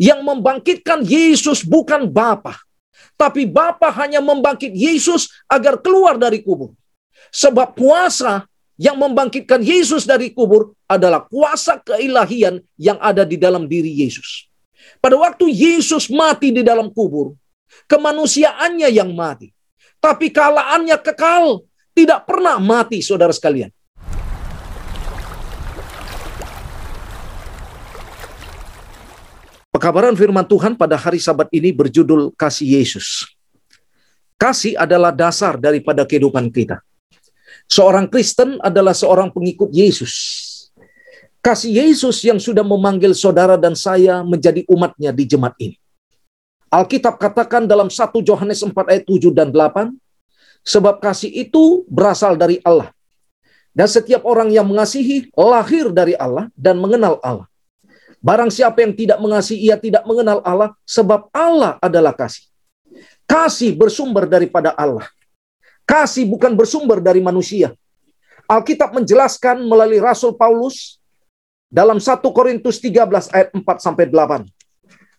Yang membangkitkan Yesus bukan Bapa, tapi Bapa hanya membangkit Yesus agar keluar dari kubur. Sebab kuasa yang membangkitkan Yesus dari kubur adalah kuasa keilahian yang ada di dalam diri Yesus. Pada waktu Yesus mati di dalam kubur, kemanusiaannya yang mati. Tapi kalaannya kekal, tidak pernah mati saudara sekalian. Pekabaran firman Tuhan pada hari sabat ini berjudul Kasih Yesus. Kasih adalah dasar daripada kehidupan kita. Seorang Kristen adalah seorang pengikut Yesus. Kasih Yesus yang sudah memanggil saudara dan saya menjadi umatnya di jemaat ini. Alkitab katakan dalam 1 Yohanes 4 ayat 7 dan 8, sebab kasih itu berasal dari Allah. Dan setiap orang yang mengasihi lahir dari Allah dan mengenal Allah. Barang siapa yang tidak mengasihi, ia tidak mengenal Allah, sebab Allah adalah kasih. Kasih bersumber daripada Allah. Kasih bukan bersumber dari manusia. Alkitab menjelaskan melalui Rasul Paulus dalam 1 Korintus 13 ayat 4 sampai 8.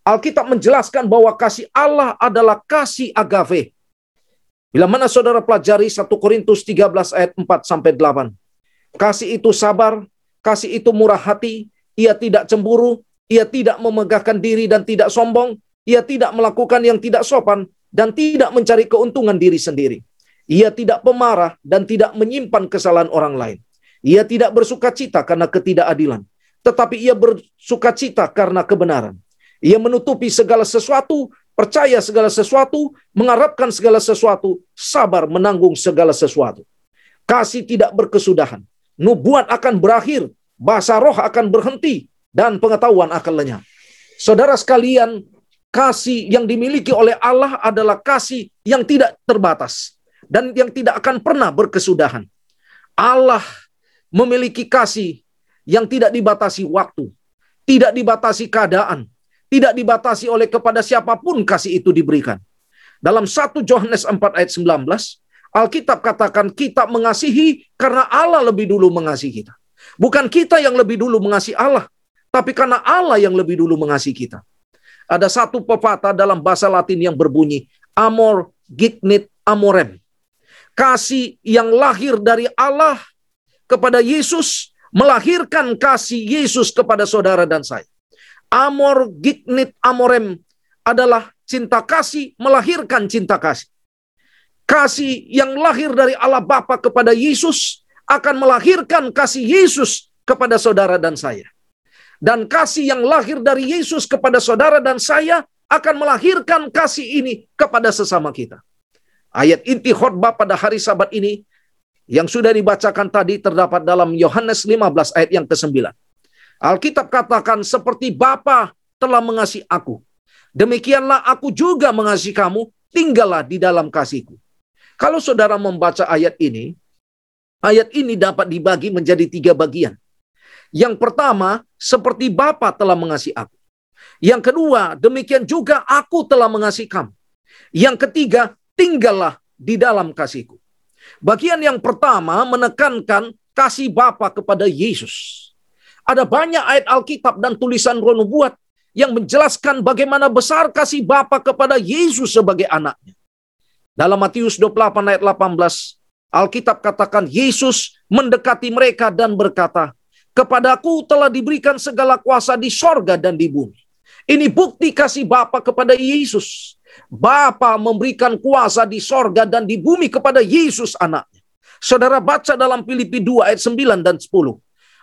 Alkitab menjelaskan bahwa kasih Allah adalah kasih agave. Bila mana saudara pelajari 1 Korintus 13 ayat 4 sampai 8. Kasih itu sabar, kasih itu murah hati, ia tidak cemburu, ia tidak memegahkan diri dan tidak sombong, ia tidak melakukan yang tidak sopan, dan tidak mencari keuntungan diri sendiri. Ia tidak pemarah dan tidak menyimpan kesalahan orang lain. Ia tidak bersuka cita karena ketidakadilan, tetapi ia bersuka cita karena kebenaran. Ia menutupi segala sesuatu, percaya segala sesuatu, mengharapkan segala sesuatu, sabar menanggung segala sesuatu. Kasih tidak berkesudahan. Nubuat akan berakhir, bahasa roh akan berhenti dan pengetahuan akan lenyap. Saudara sekalian, kasih yang dimiliki oleh Allah adalah kasih yang tidak terbatas dan yang tidak akan pernah berkesudahan. Allah memiliki kasih yang tidak dibatasi waktu, tidak dibatasi keadaan, tidak dibatasi oleh kepada siapa pun kasih itu diberikan. Dalam 1 Yohanes 4 ayat 19, Alkitab katakan kita mengasihi karena Allah lebih dulu mengasihi kita. Bukan kita yang lebih dulu mengasihi Allah, tapi karena Allah yang lebih dulu mengasihi kita. Ada satu pepatah dalam bahasa Latin yang berbunyi, Amor gignit amorem. Kasih yang lahir dari Allah kepada Yesus melahirkan kasih Yesus kepada saudara dan saya. Amor gignit amorem adalah cinta kasih melahirkan cinta kasih. Kasih yang lahir dari Allah Bapa kepada Yesus akan melahirkan kasih Yesus kepada saudara dan saya. Dan kasih yang lahir dari Yesus kepada saudara dan saya akan melahirkan kasih ini kepada sesama kita. Ayat inti khotbah pada hari sabat ini yang sudah dibacakan tadi terdapat dalam Yohanes 15 ayat yang ke-9. Alkitab katakan seperti Bapa telah mengasihi aku. Demikianlah aku juga mengasihi kamu, tinggallah di dalam kasihku. Kalau saudara membaca ayat ini, Ayat ini dapat dibagi menjadi tiga bagian. Yang pertama, seperti Bapa telah mengasihi aku. Yang kedua, demikian juga aku telah mengasihi kamu. Yang ketiga, tinggallah di dalam kasihku. Bagian yang pertama menekankan kasih Bapa kepada Yesus. Ada banyak ayat Alkitab dan tulisan roh nubuat yang menjelaskan bagaimana besar kasih Bapa kepada Yesus sebagai anaknya. Dalam Matius 28 ayat 18, Alkitab katakan Yesus mendekati mereka dan berkata, Kepadaku telah diberikan segala kuasa di sorga dan di bumi. Ini bukti kasih Bapa kepada Yesus. Bapa memberikan kuasa di sorga dan di bumi kepada Yesus anaknya. Saudara baca dalam Filipi 2 ayat 9 dan 10.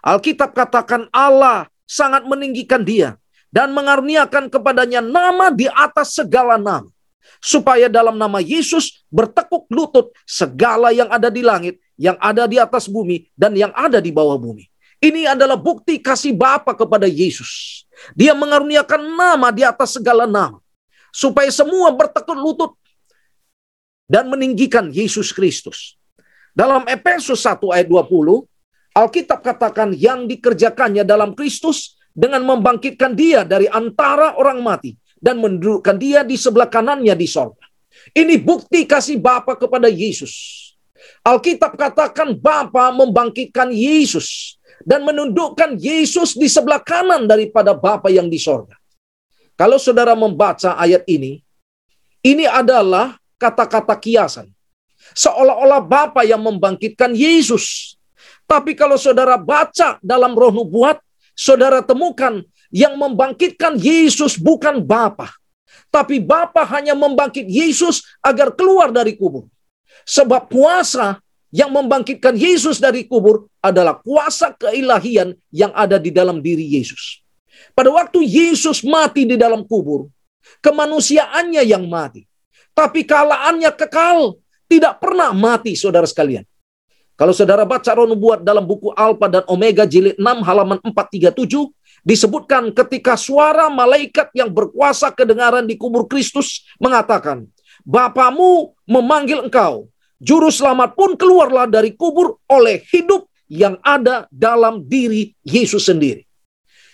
Alkitab katakan Allah sangat meninggikan dia dan mengarniakan kepadanya nama di atas segala nama supaya dalam nama Yesus bertekuk lutut segala yang ada di langit, yang ada di atas bumi, dan yang ada di bawah bumi. Ini adalah bukti kasih Bapa kepada Yesus. Dia mengaruniakan nama di atas segala nama. Supaya semua bertekuk lutut dan meninggikan Yesus Kristus. Dalam Efesus 1 ayat 20, Alkitab katakan yang dikerjakannya dalam Kristus dengan membangkitkan dia dari antara orang mati dan mendudukkan dia di sebelah kanannya di sorga. Ini bukti kasih Bapa kepada Yesus. Alkitab katakan Bapa membangkitkan Yesus dan menundukkan Yesus di sebelah kanan daripada Bapa yang di sorga. Kalau saudara membaca ayat ini, ini adalah kata-kata kiasan. Seolah-olah Bapa yang membangkitkan Yesus. Tapi kalau saudara baca dalam roh nubuat, saudara temukan yang membangkitkan Yesus bukan Bapa. Tapi Bapa hanya membangkit Yesus agar keluar dari kubur. Sebab kuasa yang membangkitkan Yesus dari kubur adalah kuasa keilahian yang ada di dalam diri Yesus. Pada waktu Yesus mati di dalam kubur, kemanusiaannya yang mati. Tapi kalaannya kekal, tidak pernah mati saudara sekalian. Kalau saudara baca roh nubuat dalam buku Alpha dan Omega jilid 6 halaman 437, disebutkan ketika suara malaikat yang berkuasa kedengaran di kubur Kristus mengatakan, Bapamu memanggil engkau, juru selamat pun keluarlah dari kubur oleh hidup yang ada dalam diri Yesus sendiri.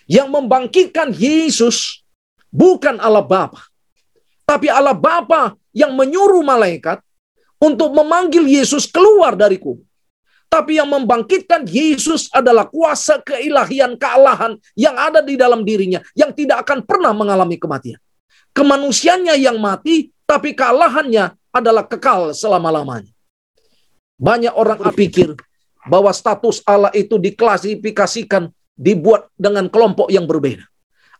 Yang membangkitkan Yesus bukan Allah Bapa, tapi Allah Bapa yang menyuruh malaikat untuk memanggil Yesus keluar dari kubur. Tapi yang membangkitkan Yesus adalah kuasa keilahian, kealahan yang ada di dalam dirinya, yang tidak akan pernah mengalami kematian. Kemanusiannya yang mati, tapi kealahannya adalah kekal selama-lamanya. Banyak orang berpikir bahwa status Allah itu diklasifikasikan, dibuat dengan kelompok yang berbeda.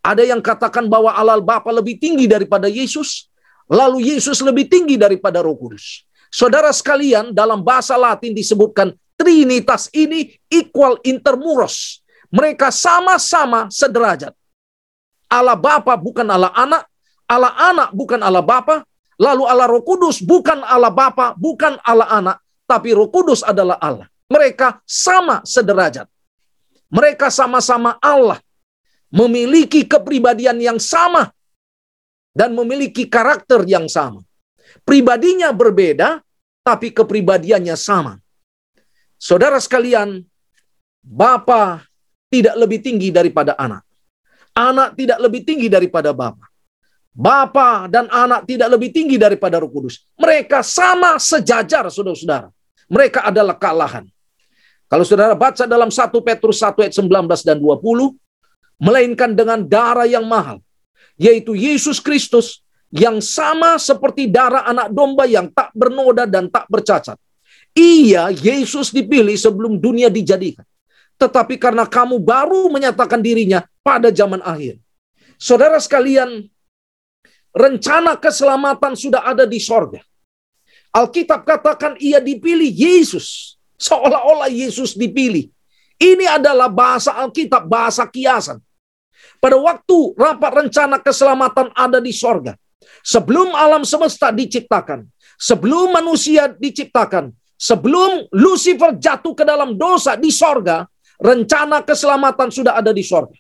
Ada yang katakan bahwa Allah Bapa lebih tinggi daripada Yesus, lalu Yesus lebih tinggi daripada Roh Kudus. Saudara sekalian, dalam bahasa Latin disebutkan Trinitas ini equal intermuros. Mereka sama-sama sederajat. Allah Bapa bukan Allah Anak, Allah Anak bukan Allah Bapa, lalu Allah Roh Kudus bukan Allah Bapa, bukan Allah Anak, tapi Roh Kudus adalah Allah. Mereka sama sederajat. Mereka sama-sama Allah, memiliki kepribadian yang sama dan memiliki karakter yang sama. Pribadinya berbeda, tapi kepribadiannya sama. Saudara sekalian, Bapa tidak lebih tinggi daripada anak. Anak tidak lebih tinggi daripada Bapa. Bapa dan anak tidak lebih tinggi daripada Roh Kudus. Mereka sama sejajar, saudara-saudara. Mereka adalah kalahan. Kalau saudara baca dalam 1 Petrus 1 ayat 19 dan 20, melainkan dengan darah yang mahal, yaitu Yesus Kristus yang sama seperti darah anak domba yang tak bernoda dan tak bercacat Iya, Yesus dipilih sebelum dunia dijadikan. Tetapi karena kamu baru menyatakan dirinya pada zaman akhir. Saudara sekalian, rencana keselamatan sudah ada di sorga. Alkitab katakan ia dipilih Yesus. Seolah-olah Yesus dipilih. Ini adalah bahasa Alkitab, bahasa kiasan. Pada waktu rapat rencana keselamatan ada di sorga. Sebelum alam semesta diciptakan. Sebelum manusia diciptakan Sebelum Lucifer jatuh ke dalam dosa di sorga, rencana keselamatan sudah ada di sorga.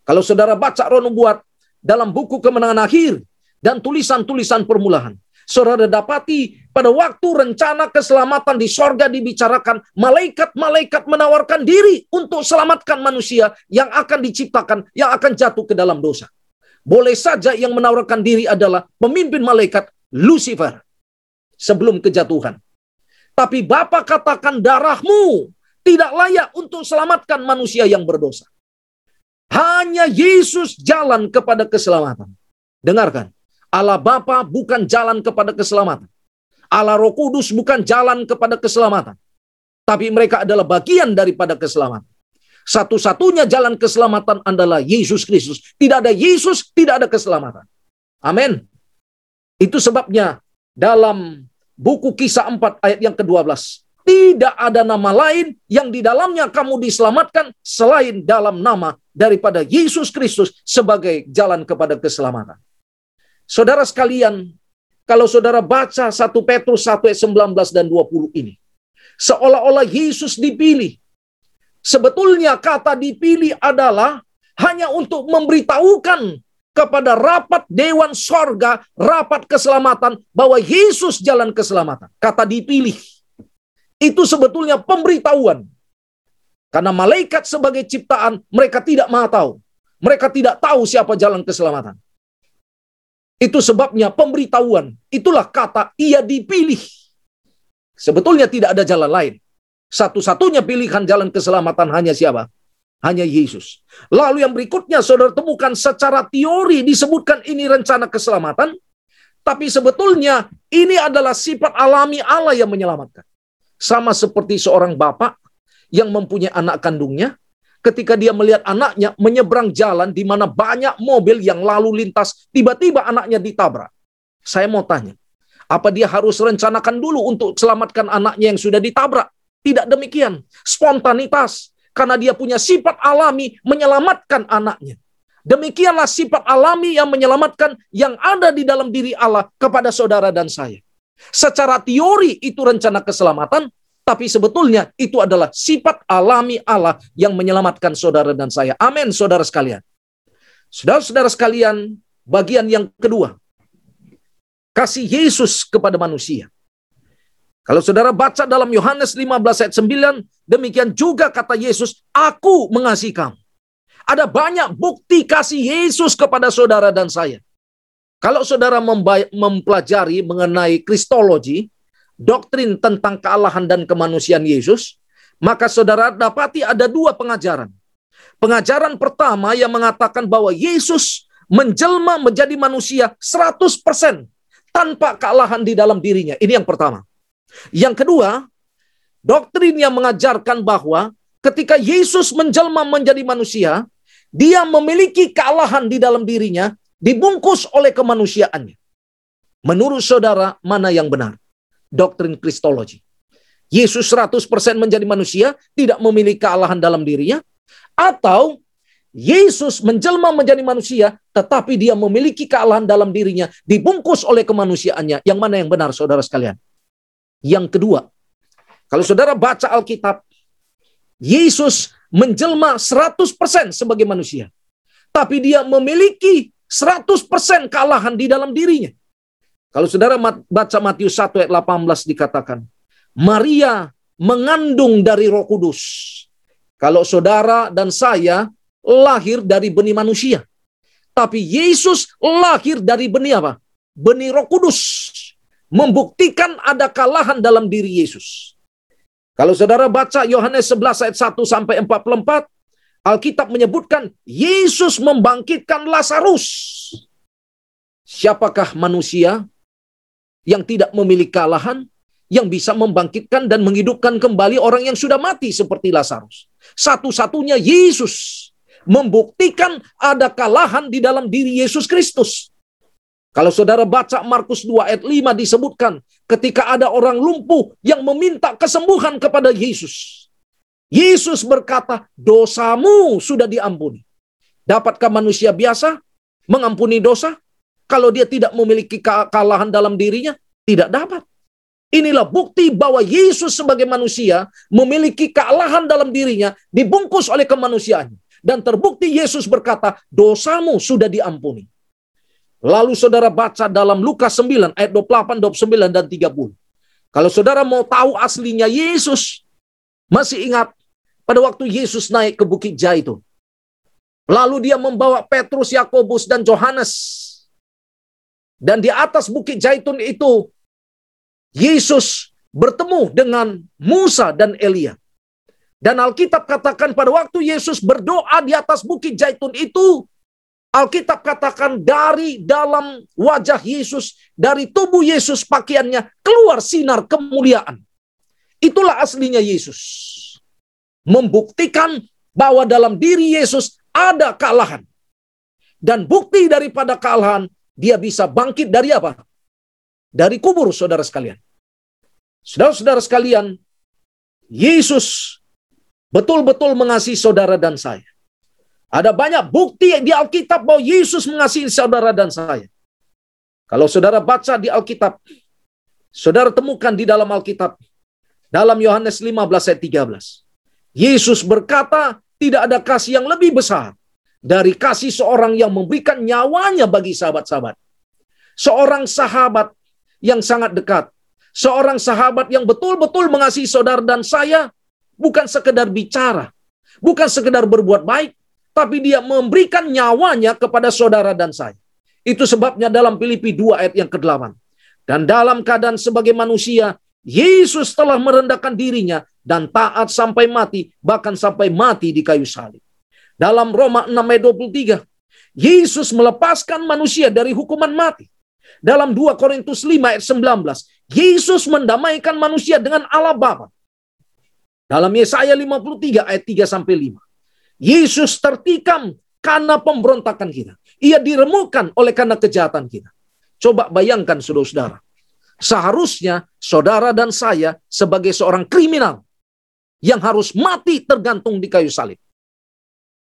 Kalau saudara baca nubuat dalam buku kemenangan akhir dan tulisan-tulisan permulaan, saudara dapati pada waktu rencana keselamatan di sorga dibicarakan, malaikat-malaikat menawarkan diri untuk selamatkan manusia yang akan diciptakan, yang akan jatuh ke dalam dosa. Boleh saja yang menawarkan diri adalah pemimpin malaikat Lucifer sebelum kejatuhan. Tapi Bapa katakan darahmu tidak layak untuk selamatkan manusia yang berdosa. Hanya Yesus jalan kepada keselamatan. Dengarkan, Allah Bapa bukan jalan kepada keselamatan. Allah Roh Kudus bukan jalan kepada keselamatan. Tapi mereka adalah bagian daripada keselamatan. Satu-satunya jalan keselamatan adalah Yesus Kristus. Tidak ada Yesus, tidak ada keselamatan. Amin. Itu sebabnya dalam buku kisah 4 ayat yang ke-12. Tidak ada nama lain yang di dalamnya kamu diselamatkan selain dalam nama daripada Yesus Kristus sebagai jalan kepada keselamatan. Saudara sekalian, kalau saudara baca 1 Petrus 1 ayat 19 dan 20 ini, seolah-olah Yesus dipilih. Sebetulnya kata dipilih adalah hanya untuk memberitahukan kepada rapat dewan sorga, rapat keselamatan, bahwa Yesus jalan keselamatan. Kata dipilih. Itu sebetulnya pemberitahuan. Karena malaikat sebagai ciptaan, mereka tidak mau tahu. Mereka tidak tahu siapa jalan keselamatan. Itu sebabnya pemberitahuan. Itulah kata ia dipilih. Sebetulnya tidak ada jalan lain. Satu-satunya pilihan jalan keselamatan hanya siapa? Hanya Yesus. Lalu yang berikutnya saudara temukan secara teori disebutkan ini rencana keselamatan. Tapi sebetulnya ini adalah sifat alami Allah yang menyelamatkan. Sama seperti seorang bapak yang mempunyai anak kandungnya. Ketika dia melihat anaknya menyeberang jalan di mana banyak mobil yang lalu lintas. Tiba-tiba anaknya ditabrak. Saya mau tanya. Apa dia harus rencanakan dulu untuk selamatkan anaknya yang sudah ditabrak? Tidak demikian. Spontanitas. Karena dia punya sifat alami menyelamatkan anaknya. Demikianlah sifat alami yang menyelamatkan yang ada di dalam diri Allah kepada saudara dan saya. Secara teori itu rencana keselamatan, tapi sebetulnya itu adalah sifat alami Allah yang menyelamatkan saudara dan saya. Amin, saudara sekalian. Saudara-saudara sekalian, bagian yang kedua. Kasih Yesus kepada manusia. Kalau saudara baca dalam Yohanes 15 ayat 9, demikian juga kata Yesus, aku mengasihi kamu. Ada banyak bukti kasih Yesus kepada saudara dan saya. Kalau saudara mempelajari mengenai kristologi, doktrin tentang kealahan dan kemanusiaan Yesus, maka saudara dapati ada dua pengajaran. Pengajaran pertama yang mengatakan bahwa Yesus menjelma menjadi manusia 100% tanpa kealahan di dalam dirinya. Ini yang pertama. Yang kedua, doktrin yang mengajarkan bahwa ketika Yesus menjelma menjadi manusia, dia memiliki kealahan di dalam dirinya, dibungkus oleh kemanusiaannya. Menurut saudara, mana yang benar? Doktrin Kristologi. Yesus 100% menjadi manusia, tidak memiliki kealahan dalam dirinya, atau Yesus menjelma menjadi manusia, tetapi dia memiliki kealahan dalam dirinya, dibungkus oleh kemanusiaannya. Yang mana yang benar, saudara sekalian? Yang kedua, kalau saudara baca Alkitab, Yesus menjelma 100% sebagai manusia. Tapi dia memiliki 100% kealahan di dalam dirinya. Kalau saudara baca Matius 1 ayat 18 dikatakan, Maria mengandung dari roh kudus. Kalau saudara dan saya lahir dari benih manusia. Tapi Yesus lahir dari benih apa? Benih roh kudus membuktikan ada kalahan dalam diri Yesus. Kalau saudara baca Yohanes 11 ayat 1 sampai 44, Alkitab menyebutkan Yesus membangkitkan Lazarus. Siapakah manusia yang tidak memiliki kalahan yang bisa membangkitkan dan menghidupkan kembali orang yang sudah mati seperti Lazarus? Satu-satunya Yesus membuktikan ada kalahan di dalam diri Yesus Kristus. Kalau saudara baca Markus 2 ayat 5 disebutkan ketika ada orang lumpuh yang meminta kesembuhan kepada Yesus. Yesus berkata, dosamu sudah diampuni. Dapatkah manusia biasa mengampuni dosa? Kalau dia tidak memiliki kekalahan dalam dirinya, tidak dapat. Inilah bukti bahwa Yesus sebagai manusia memiliki kealahan dalam dirinya dibungkus oleh kemanusiaannya. Dan terbukti Yesus berkata, dosamu sudah diampuni. Lalu saudara baca dalam Lukas 9 ayat 28, 29 dan 30. Kalau saudara mau tahu aslinya Yesus, masih ingat pada waktu Yesus naik ke Bukit Jaitun. Lalu dia membawa Petrus, Yakobus dan Yohanes. Dan di atas Bukit Jaitun itu Yesus bertemu dengan Musa dan Elia. Dan Alkitab katakan pada waktu Yesus berdoa di atas Bukit Jaitun itu, Alkitab katakan dari dalam wajah Yesus, dari tubuh Yesus pakaiannya keluar sinar kemuliaan. Itulah aslinya Yesus. Membuktikan bahwa dalam diri Yesus ada kealahan. Dan bukti daripada kealahan, dia bisa bangkit dari apa? Dari kubur, saudara sekalian. Saudara-saudara sekalian, Yesus betul-betul mengasihi saudara dan saya. Ada banyak bukti di Alkitab bahwa Yesus mengasihi saudara dan saya. Kalau saudara baca di Alkitab, saudara temukan di dalam Alkitab, dalam Yohanes 15 ayat 13. Yesus berkata, tidak ada kasih yang lebih besar dari kasih seorang yang memberikan nyawanya bagi sahabat-sahabat. Seorang sahabat yang sangat dekat. Seorang sahabat yang betul-betul mengasihi saudara dan saya, bukan sekedar bicara, bukan sekedar berbuat baik, tapi dia memberikan nyawanya kepada saudara dan saya. Itu sebabnya dalam Filipi 2 ayat yang ke-8. Dan dalam keadaan sebagai manusia, Yesus telah merendahkan dirinya dan taat sampai mati, bahkan sampai mati di kayu salib. Dalam Roma 6 ayat 23, Yesus melepaskan manusia dari hukuman mati. Dalam 2 Korintus 5 ayat 19, Yesus mendamaikan manusia dengan Allah Bapa. Dalam Yesaya 53 ayat 3 sampai 5. Yesus tertikam karena pemberontakan kita. Ia diremukkan oleh karena kejahatan kita. Coba bayangkan saudara-saudara. Seharusnya saudara dan saya sebagai seorang kriminal yang harus mati tergantung di kayu salib.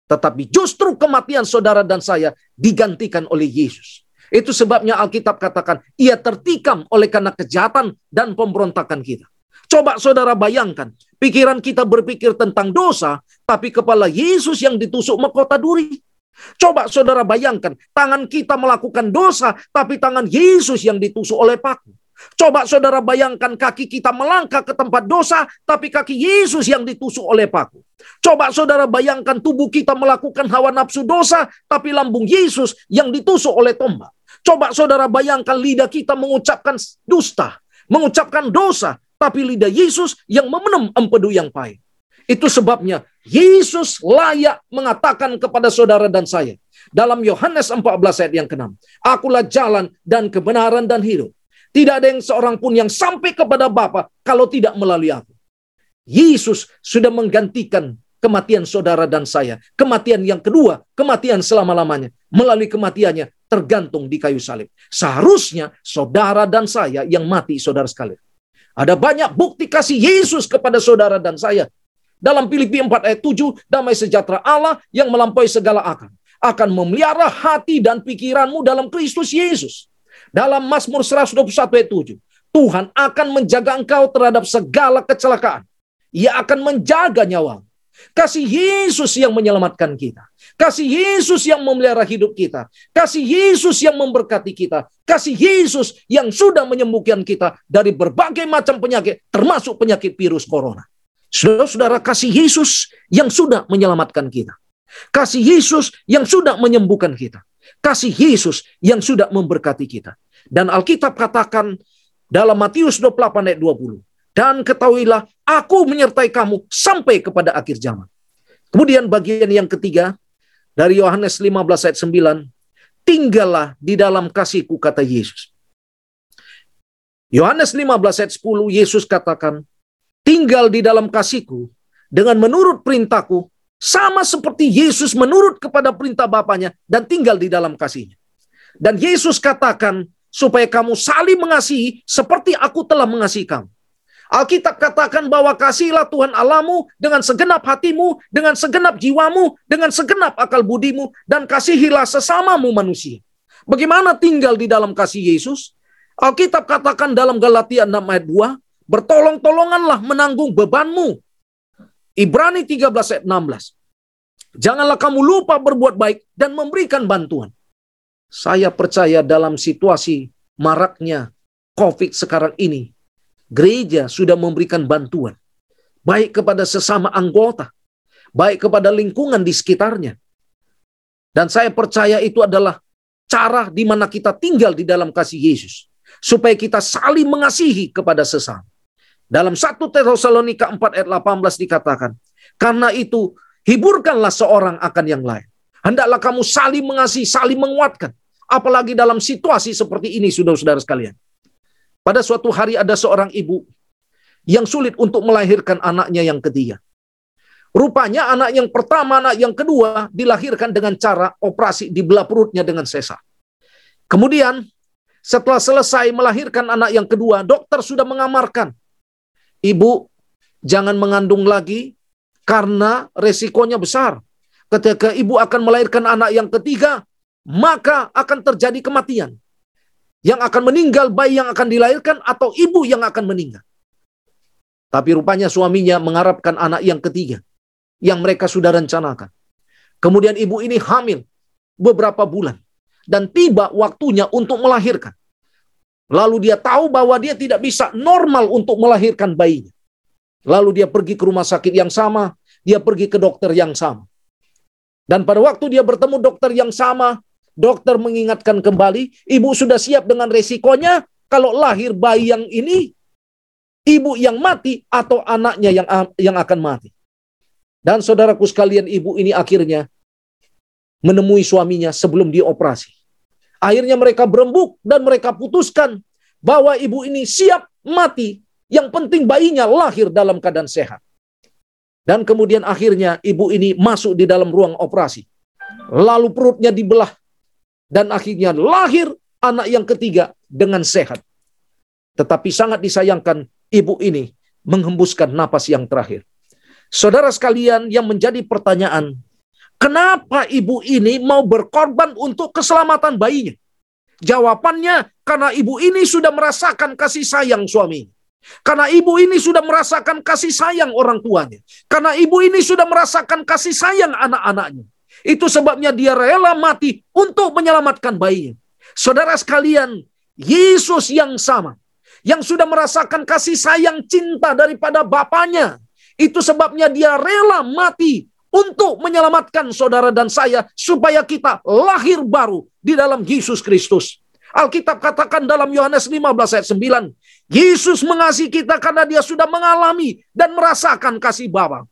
Tetapi justru kematian saudara dan saya digantikan oleh Yesus. Itu sebabnya Alkitab katakan, ia tertikam oleh karena kejahatan dan pemberontakan kita. Coba saudara bayangkan, pikiran kita berpikir tentang dosa, tapi kepala Yesus yang ditusuk mahkota duri. Coba saudara bayangkan, tangan kita melakukan dosa, tapi tangan Yesus yang ditusuk oleh paku. Coba saudara bayangkan kaki kita melangkah ke tempat dosa, tapi kaki Yesus yang ditusuk oleh paku. Coba saudara bayangkan tubuh kita melakukan hawa nafsu dosa, tapi lambung Yesus yang ditusuk oleh tombak. Coba saudara bayangkan lidah kita mengucapkan dusta, mengucapkan dosa, tapi lidah Yesus yang memenem empedu yang pahit. Itu sebabnya Yesus layak mengatakan kepada saudara dan saya dalam Yohanes 14 ayat yang ke-6, Akulah jalan dan kebenaran dan hidup. Tidak ada yang seorang pun yang sampai kepada Bapa kalau tidak melalui aku. Yesus sudah menggantikan kematian saudara dan saya. Kematian yang kedua, kematian selama-lamanya. Melalui kematiannya tergantung di kayu salib. Seharusnya saudara dan saya yang mati saudara sekalian. Ada banyak bukti kasih Yesus kepada saudara dan saya. Dalam Filipi 4 ayat 7, damai sejahtera Allah yang melampaui segala akal akan memelihara hati dan pikiranmu dalam Kristus Yesus. Dalam Mazmur 121 ayat 7, Tuhan akan menjaga engkau terhadap segala kecelakaan. Ia akan menjaga nyawa. Kasih Yesus yang menyelamatkan kita. Kasih Yesus yang memelihara hidup kita. Kasih Yesus yang memberkati kita. Kasih Yesus yang sudah menyembuhkan kita dari berbagai macam penyakit, termasuk penyakit virus corona. Saudara-saudara, kasih Yesus yang sudah menyelamatkan kita. Kasih Yesus yang sudah menyembuhkan kita. Kasih Yesus yang sudah memberkati kita. Dan Alkitab katakan dalam Matius 28 ayat 20. Dan ketahuilah, aku menyertai kamu sampai kepada akhir zaman. Kemudian bagian yang ketiga, dari Yohanes 15 ayat 9, tinggallah di dalam kasihku, kata Yesus. Yohanes 15 ayat 10, Yesus katakan, tinggal di dalam kasihku, dengan menurut perintahku, sama seperti Yesus menurut kepada perintah Bapaknya dan tinggal di dalam kasihnya. Dan Yesus katakan, supaya kamu saling mengasihi seperti aku telah mengasihi kamu. Alkitab katakan bahwa kasihilah Tuhan Allahmu dengan segenap hatimu, dengan segenap jiwamu, dengan segenap akal budimu, dan kasihilah sesamamu manusia. Bagaimana tinggal di dalam kasih Yesus? Alkitab katakan dalam Galatia 6 ayat 2, bertolong-tolonganlah menanggung bebanmu. Ibrani 13 ayat 16. Janganlah kamu lupa berbuat baik dan memberikan bantuan. Saya percaya dalam situasi maraknya COVID sekarang ini, gereja sudah memberikan bantuan, baik kepada sesama anggota, baik kepada lingkungan di sekitarnya. Dan saya percaya itu adalah cara di mana kita tinggal di dalam kasih Yesus, supaya kita saling mengasihi kepada sesama. Dalam 1 Tesalonika 4 ayat 18 dikatakan, karena itu hiburkanlah seorang akan yang lain. Hendaklah kamu saling mengasihi, saling menguatkan. Apalagi dalam situasi seperti ini, saudara-saudara sekalian. Pada suatu hari ada seorang ibu yang sulit untuk melahirkan anaknya yang ketiga. Rupanya anak yang pertama, anak yang kedua dilahirkan dengan cara operasi di belah perutnya dengan sesar. Kemudian setelah selesai melahirkan anak yang kedua, dokter sudah mengamarkan, ibu jangan mengandung lagi karena resikonya besar. Ketika ibu akan melahirkan anak yang ketiga, maka akan terjadi kematian. Yang akan meninggal bayi yang akan dilahirkan atau ibu yang akan meninggal. Tapi rupanya suaminya mengharapkan anak yang ketiga yang mereka sudah rencanakan. Kemudian ibu ini hamil beberapa bulan dan tiba waktunya untuk melahirkan. Lalu dia tahu bahwa dia tidak bisa normal untuk melahirkan bayinya. Lalu dia pergi ke rumah sakit yang sama, dia pergi ke dokter yang sama. Dan pada waktu dia bertemu dokter yang sama, Dokter mengingatkan kembali, ibu sudah siap dengan resikonya kalau lahir bayi yang ini, ibu yang mati atau anaknya yang yang akan mati. Dan saudaraku sekalian, ibu ini akhirnya menemui suaminya sebelum dioperasi. Akhirnya mereka berembuk dan mereka putuskan bahwa ibu ini siap mati. Yang penting bayinya lahir dalam keadaan sehat. Dan kemudian akhirnya ibu ini masuk di dalam ruang operasi. Lalu perutnya dibelah. Dan akhirnya lahir anak yang ketiga dengan sehat. Tetapi sangat disayangkan ibu ini menghembuskan napas yang terakhir. Saudara sekalian yang menjadi pertanyaan, kenapa ibu ini mau berkorban untuk keselamatan bayinya? Jawabannya karena ibu ini sudah merasakan kasih sayang suami. Karena ibu ini sudah merasakan kasih sayang orang tuanya. Karena ibu ini sudah merasakan kasih sayang anak-anaknya. Itu sebabnya dia rela mati untuk menyelamatkan bayinya. Saudara sekalian, Yesus yang sama. Yang sudah merasakan kasih sayang cinta daripada Bapaknya. Itu sebabnya dia rela mati untuk menyelamatkan saudara dan saya supaya kita lahir baru di dalam Yesus Kristus. Alkitab katakan dalam Yohanes 15 ayat 9, Yesus mengasihi kita karena dia sudah mengalami dan merasakan kasih Bapa.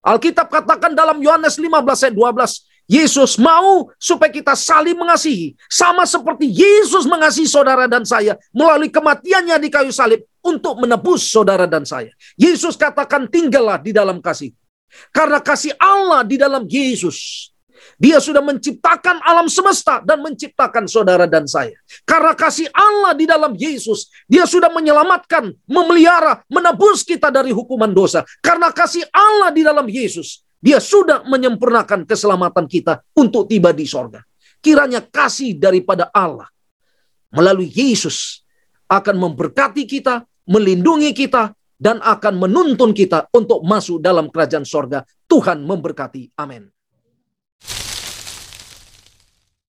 Alkitab katakan dalam Yohanes 15 ayat 12, Yesus mau supaya kita saling mengasihi. Sama seperti Yesus mengasihi saudara dan saya melalui kematiannya di kayu salib untuk menebus saudara dan saya. Yesus katakan tinggallah di dalam kasih. Karena kasih Allah di dalam Yesus. Dia sudah menciptakan alam semesta dan menciptakan saudara dan saya. Karena kasih Allah di dalam Yesus, Dia sudah menyelamatkan, memelihara, menebus kita dari hukuman dosa. Karena kasih Allah di dalam Yesus, Dia sudah menyempurnakan keselamatan kita untuk tiba di sorga. Kiranya kasih daripada Allah melalui Yesus akan memberkati kita, melindungi kita, dan akan menuntun kita untuk masuk dalam kerajaan sorga. Tuhan memberkati. Amin.